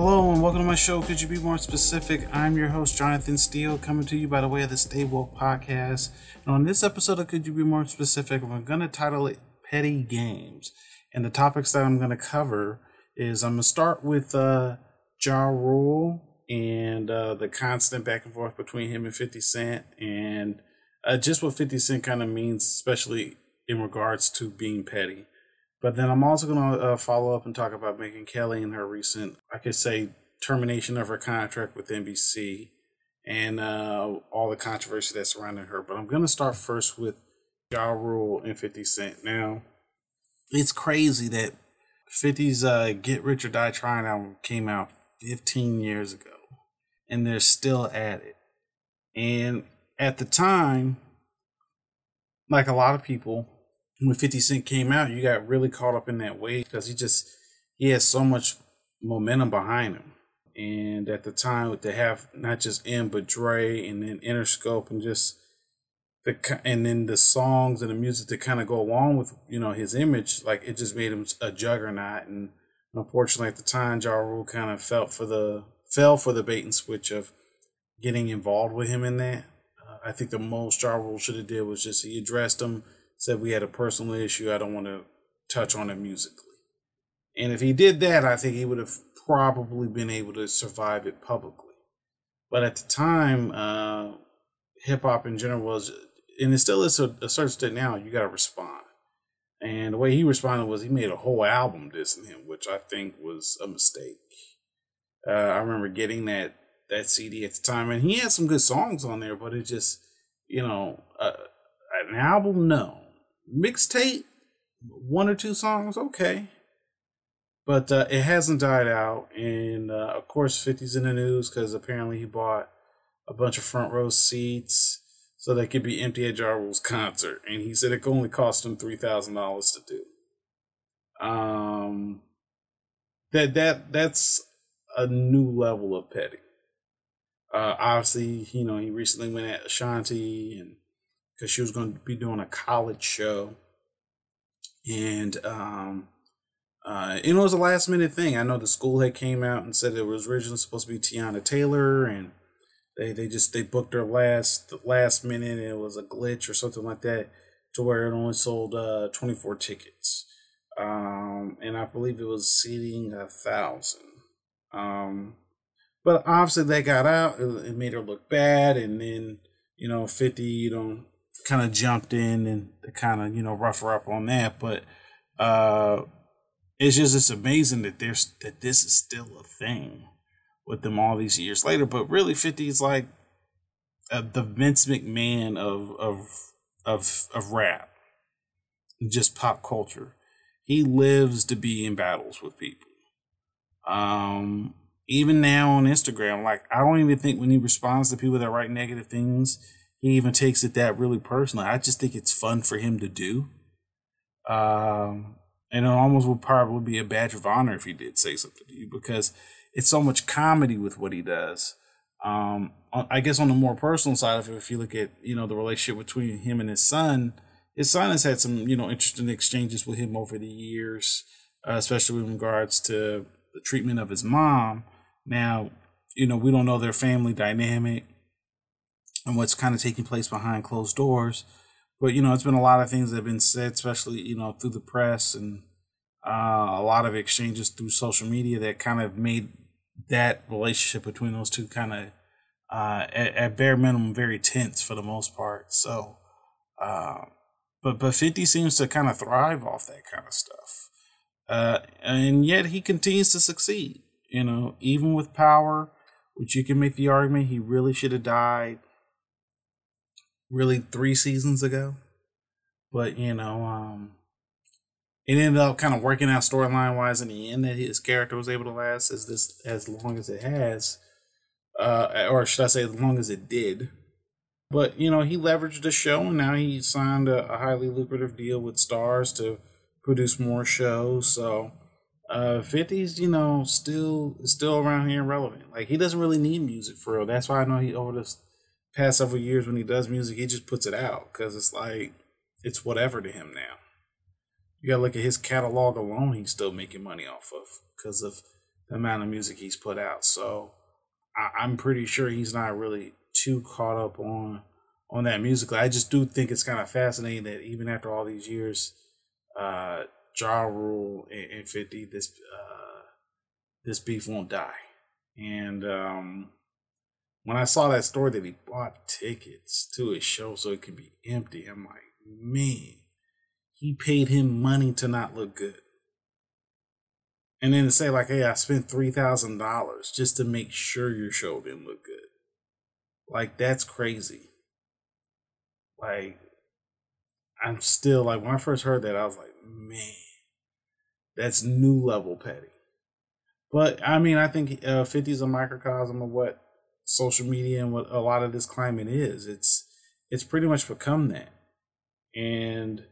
Hello and welcome to my show. Could you be more specific? I'm your host, Jonathan Steele, coming to you by the way of the Stay Woke podcast. And on this episode of Could You Be More Specific, I'm going to title it Petty Games. And the topics that I'm going to cover is I'm going to start with uh, Ja Rule and uh, the constant back and forth between him and 50 Cent and uh, just what 50 Cent kind of means, especially in regards to being petty. But then I'm also going to uh, follow up and talk about Megyn Kelly and her recent, I could say, termination of her contract with NBC and uh, all the controversy that's surrounding her. But I'm going to start first with Ja Rule and 50 Cent. Now, it's crazy that 50's uh, Get Rich or Die Trying album came out 15 years ago and they're still at it. And at the time, like a lot of people, when 50 Cent came out, you got really caught up in that wave because he just he has so much momentum behind him. And at the time, to have not just Em but Dre and then Interscope and just the and then the songs and the music to kind of go along with you know his image, like it just made him a juggernaut. And unfortunately, at the time, Ja Rule kind of felt for the fell for the bait and switch of getting involved with him in that. Uh, I think the most Ja Rule should have did was just he addressed him said we had a personal issue. I don't want to touch on it musically. And if he did that, I think he would have probably been able to survive it publicly. But at the time, uh, hip hop in general was, and it still is a, a certain extent now, you got to respond. And the way he responded was he made a whole album dissing him, which I think was a mistake. Uh, I remember getting that that CD at the time, and he had some good songs on there, but it just, you know, uh, an album, no mixtape, one or two songs, okay. But uh, it hasn't died out. And uh, of course, 50's in the news because apparently he bought a bunch of front row seats so they could be empty at Ja Rule's concert. And he said it only cost him $3,000 to do. Um, that that that's a new level of petty. Uh, obviously, you know, he recently went at Ashanti and because she was going to be doing a college show. And um, uh, it was a last minute thing. I know the school had came out and said it was originally supposed to be Teyana Taylor, and they they just they booked her last last minute. it was a glitch or something like that, to where it only sold uh, 24 tickets, um, and I believe it was seating a thousand. Um, but obviously they got out. It, made her look bad, and then you know 50 you know kind of jumped in and kind of you know rough her up on that. But uh, it's just it's amazing that there's that this is still a thing with them all these years later. But really, Fifty is like uh, the Vince McMahon of of of of rap, just pop culture. He lives to be in battles with people. Um, even now on Instagram, like I don't even think when he responds to people that write negative things, he even takes it that really personally. I just think it's fun for him to do. Um, and it almost would probably be a badge of honor if he did say something to you because it's so much comedy with what he does. Um, I guess on the more personal side of it, if you look at you know the relationship between him and his son, his son has had some you know interesting exchanges with him over the years, uh, especially in regards to the treatment of his mom. Now, you know we don't know their family dynamic and what's kind of taking place behind closed doors. But you know, it's been a lot of things that have been said, especially you know through the press and uh, a lot of exchanges through social media that kind of made that relationship between those two kind of uh, at, at, bare minimum very tense for the most part. So, uh, but but Fifty seems to kind of thrive off that kind of stuff, uh, and yet he continues to succeed. You know, even with power, which you can make the argument he really should have died really three seasons ago. But you know, um, it ended up kind of working out storyline wise in the end that his character was able to last as this as long as it has, uh, or should I say, as long as it did. But you know, he leveraged the show, and now he signed a, a highly lucrative deal with Starz to produce more shows. So, uh, 50s, you know, still still around here relevant. Like he doesn't really need music for real. That's why I know he over this past several years when he does music, he just puts it out because it's like it's whatever to him now. You gotta look at his catalog alone; he's still making money off of because of the amount of music he's put out. So I, I'm pretty sure he's not really too caught up on on that music. I just do think it's kind of fascinating that even after all these years, uh, Ja Rule and, and 50, this uh, this beef won't die. And um, when I saw that story that he bought tickets to his show so it could be empty, I'm like, man, he paid him money to not look good. And then to say like, hey, I spent three thousand dollars just to make sure your show didn't look good. Like that's crazy. Like I'm still like when I first heard that, I was like, man, that's new level petty. But I mean, I think uh, 50 is a microcosm of what social media and what a lot of this climate is. It's it's pretty much become that, and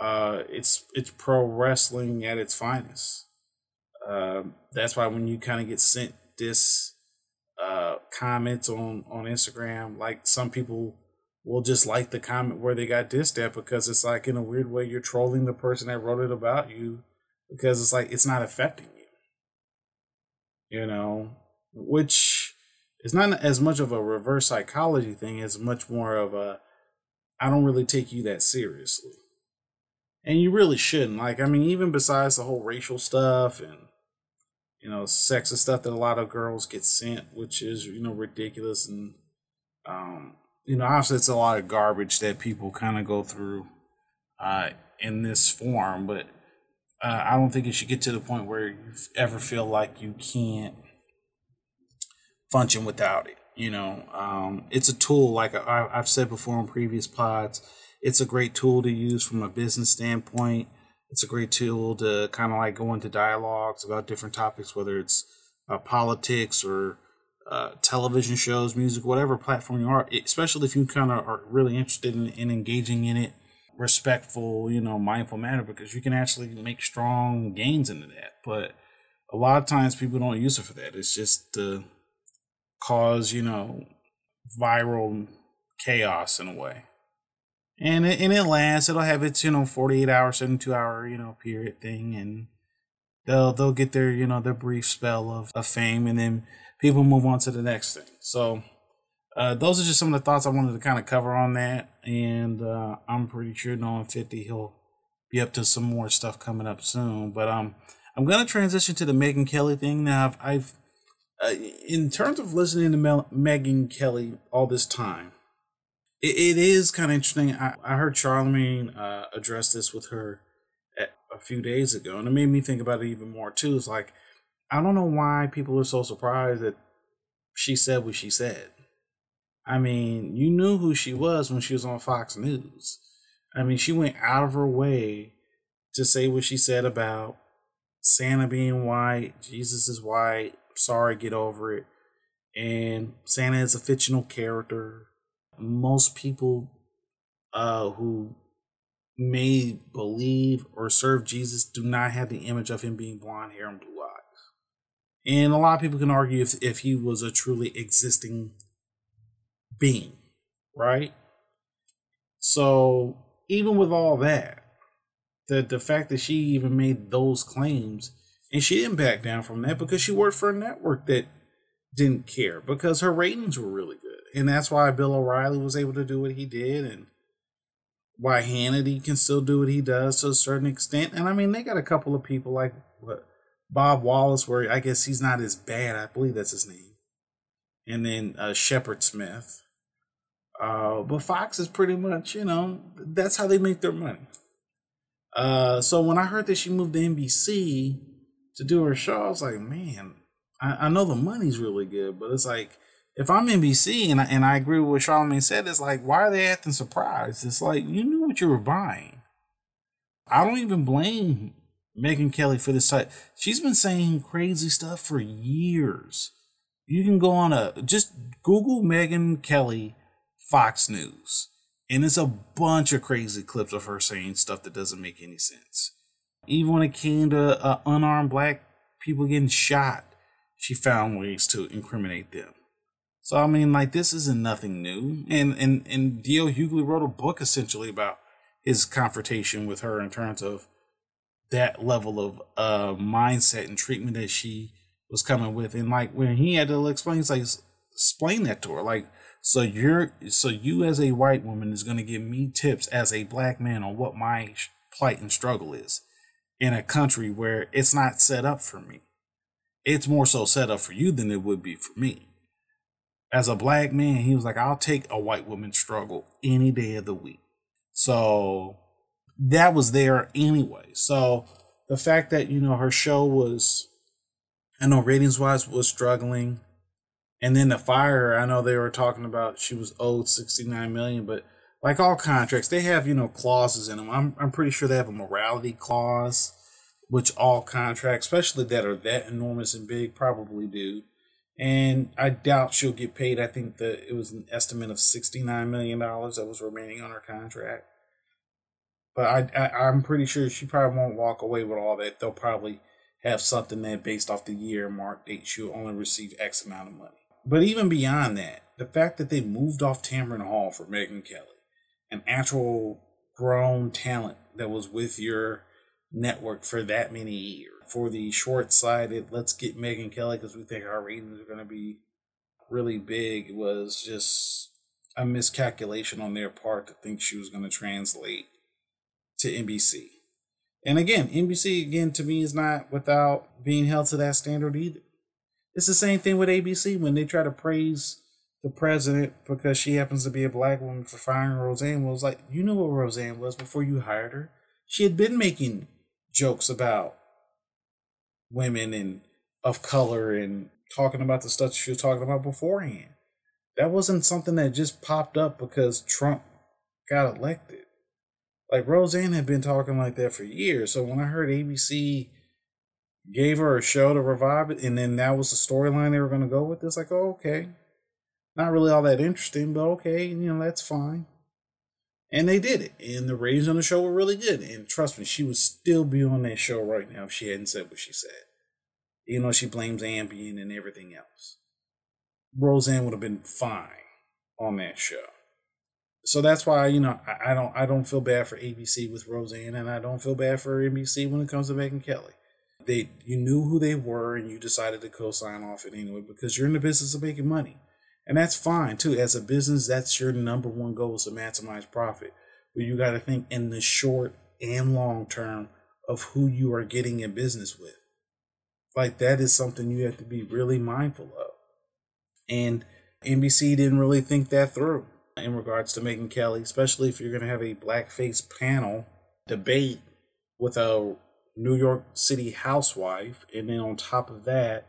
uh, it's it's pro wrestling at its finest. Uh, that's why when you kind of get sent this uh, comments on on Instagram, like some people will just like the comment where they got dissed at because it's like in a weird way you're trolling the person that wrote it about you because it's like it's not affecting you. You know, which is not as much of a reverse psychology thing as much more of a I don't really take you that seriously. And you really shouldn't. Like, I mean, even besides the whole racial stuff and you know, sexist stuff that a lot of girls get sent, which is, you know, ridiculous and um you know, obviously it's a lot of garbage that people kind of go through uh, in this form, but uh, I don't think it should get to the point where you ever feel like you can't function without it. You know, um, it's a tool, like I, I've said before in previous pods, it's a great tool to use from a business standpoint. It's a great tool to kind of like go into dialogues about different topics, whether it's uh, politics or uh, television shows, music, whatever platform you are, especially if you kind of are really interested in, in engaging in it, respectful, you know, mindful manner, because you can actually make strong gains into that. But a lot of times people don't use it for that. It's just to cause, you know, viral chaos in a way. And it, and it lasts. It'll have its, you know, 48 hour, 72 hour, you know, period thing. And they'll, they'll get their, you know, their brief spell of, of fame and then people move on to the next thing. So uh, those are just some of the thoughts I wanted to kind of cover on that. And uh, I'm pretty sure knowing 50, he'll be up to some more stuff coming up soon. But um, I'm to transition to the Megyn Kelly thing. Now, I've, I've uh, in terms of listening to Mel- Megyn Kelly all this time, it, it is kind of interesting. I, I heard Charlemagne uh, address this with her a few days ago, and it made me think about it even more too. It's like, I don't know why people are so surprised that she said what she said. I mean, you knew who she was when she was on Fox News. I mean, she went out of her way to say what she said about Santa being white, Jesus is white, sorry, get over it. And Santa is a fictional character. Most people uh, who may believe or serve Jesus do not have the image of him being blonde hair and blue eyes. and a lot of people can argue if, if he was a truly existing being, right? So even with all that, the the fact that she even made those claims and she didn't back down from that because she worked for a network that didn't care because her ratings were really good. And that's why Bill O'Reilly was able to do what he did and why Hannity can still do what he does to a certain extent. And I mean, they got a couple of people like what Bob Wallace, where I guess he's not as bad. I believe that's his name. And then uh, Shepard Smith. Uh, but Fox is pretty much, you know, that's how they make their money. Uh, so when I heard that she moved to NBC to do her show, I was like, man, I, I know the money's really good, but it's like, if I'm NBC and I, and I agree with what Charlemagne said, it's like, why are they acting surprised? It's like, you knew what you were buying. I don't even blame Megyn Kelly for this site. She's been saying crazy stuff for years. You can go on a just Google Megyn Kelly Fox News, and it's a bunch of crazy clips of her saying stuff that doesn't make any sense. Even when it came to uh, unarmed black people getting shot, she found ways to incriminate them. So I mean, like this isn't nothing new. And and and D.L. Hughley wrote a book essentially about his confrontation with her in terms of that level of uh, mindset and treatment that she was coming with, and like when he had to explain, he's like, explain that to her, like. So you're so you as a white woman is going to give me tips as a black man on what my plight and struggle is in a country where it's not set up for me. It's more so set up for you than it would be for me. As a black man, he was like, I'll take a white woman's struggle any day of the week. So that was there anyway. So the fact that, you know, her show was, I know ratings wise was struggling. And then the fire, I know they were talking about she was owed 69 million, but like all contracts, they have, you know, clauses in them. I'm, I'm pretty sure they have a morality clause, which all contracts, especially that are that enormous and big, probably do. And I doubt she'll get paid. I think that it was an estimate of $69 million that was remaining on her contract. But I, I I'm pretty sure she probably won't walk away with all that. They'll probably have something that based off the year mark date she'll only receive X amount of money. But even beyond that, the fact that they moved off Tamron Hall for Megyn Kelly, an actual grown talent that was with your network for that many years, for the short sighted, let's get Megyn Kelly because we think our ratings are going to be really big, was just a miscalculation on their part to think she was going to translate to NBC. And again, NBC, again, to me, is not without being held to that standard either. It's the same thing with ABC when they try to praise the president because she happens to be a black woman for firing Roseanne. Was like, you knew what Roseanne was before you hired her. She had been making jokes about women and of color and talking about the stuff she was talking about beforehand. That wasn't something that just popped up because Trump got elected. Like Roseanne had been talking like that for years. So when I heard ABC gave her a show to revive it, and then that was the storyline they were going to go with. It's like, oh, okay, not really all that interesting, but okay, you know, that's fine. And they did it, and the ratings on the show were really good. And trust me, she would still be on that show right now if she hadn't said what she said. You know, she blames Ambien and everything else. Roseanne would have been fine on that show. So that's why you know I, I don't I don't feel bad for ABC with Roseanne, and I don't feel bad for NBC when it comes to Megyn Kelly they you knew who they were and you decided to co-sign off it anyway because you're in the business of making money and that's fine too. As a business that's your number one goal is to maximize profit. But you got to think in the short and long term of who you are getting in business with. Like that is something you have to be really mindful of. And nbc didn't really think that through in regards to Megyn Kelly, especially if you're going to have a blackface panel debate with a New York City housewife, and then on top of that,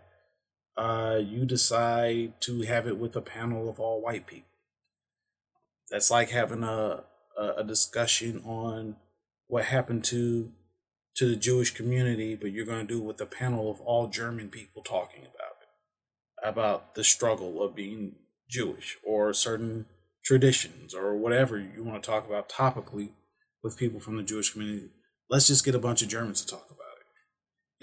uh, you decide to have it with a panel of all white people. That's like having a a, discussion on what happened to to the Jewish community, but you're going to do it with a panel of all German people talking about it, about the struggle of being Jewish or certain traditions or whatever you want to talk about topically with people from the Jewish community let's just get a bunch of Germans to talk about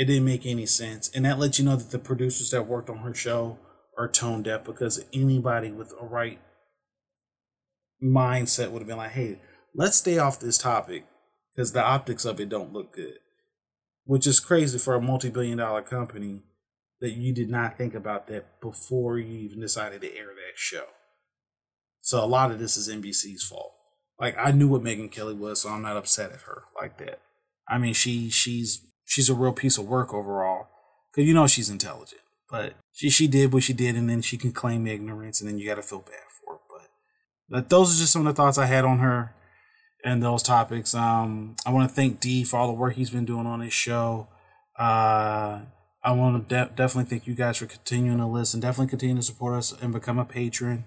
it. Didn't make any sense. And that lets you know that the producers that worked on her show are tone deaf because anybody with a right mindset would have been like, hey, let's stay off this topic because the optics of it don't look good. Which is crazy for a multi billion dollar company that you did not think about that before you even decided to air that show. So a lot of this is NBC's fault. Like I knew what Megyn Kelly was, so I'm not upset at her like that. I mean, she she's she's a real piece of work overall, because you know she's intelligent. But she she did what she did, and then she can claim ignorance, and then you got to feel bad for her. But but those are just some of the thoughts I had on her and those topics. Um, I want to thank D for all the work he's been doing on his show. Uh, I want to de- definitely thank you guys for continuing to listen. Definitely continue to support us and become a patron.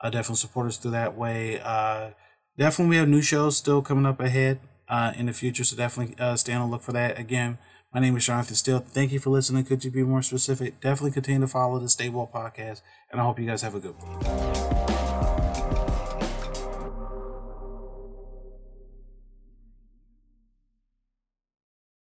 Uh, definitely support us through that way. Uh, definitely, we have new shows still coming up ahead uh, in the future. So definitely uh, stay on the look for that. Again, my name is Jonathan Steele. Thank you for listening. Could you be more specific? Definitely continue to follow the Stay Woke Podcast, and I hope you guys have a good one.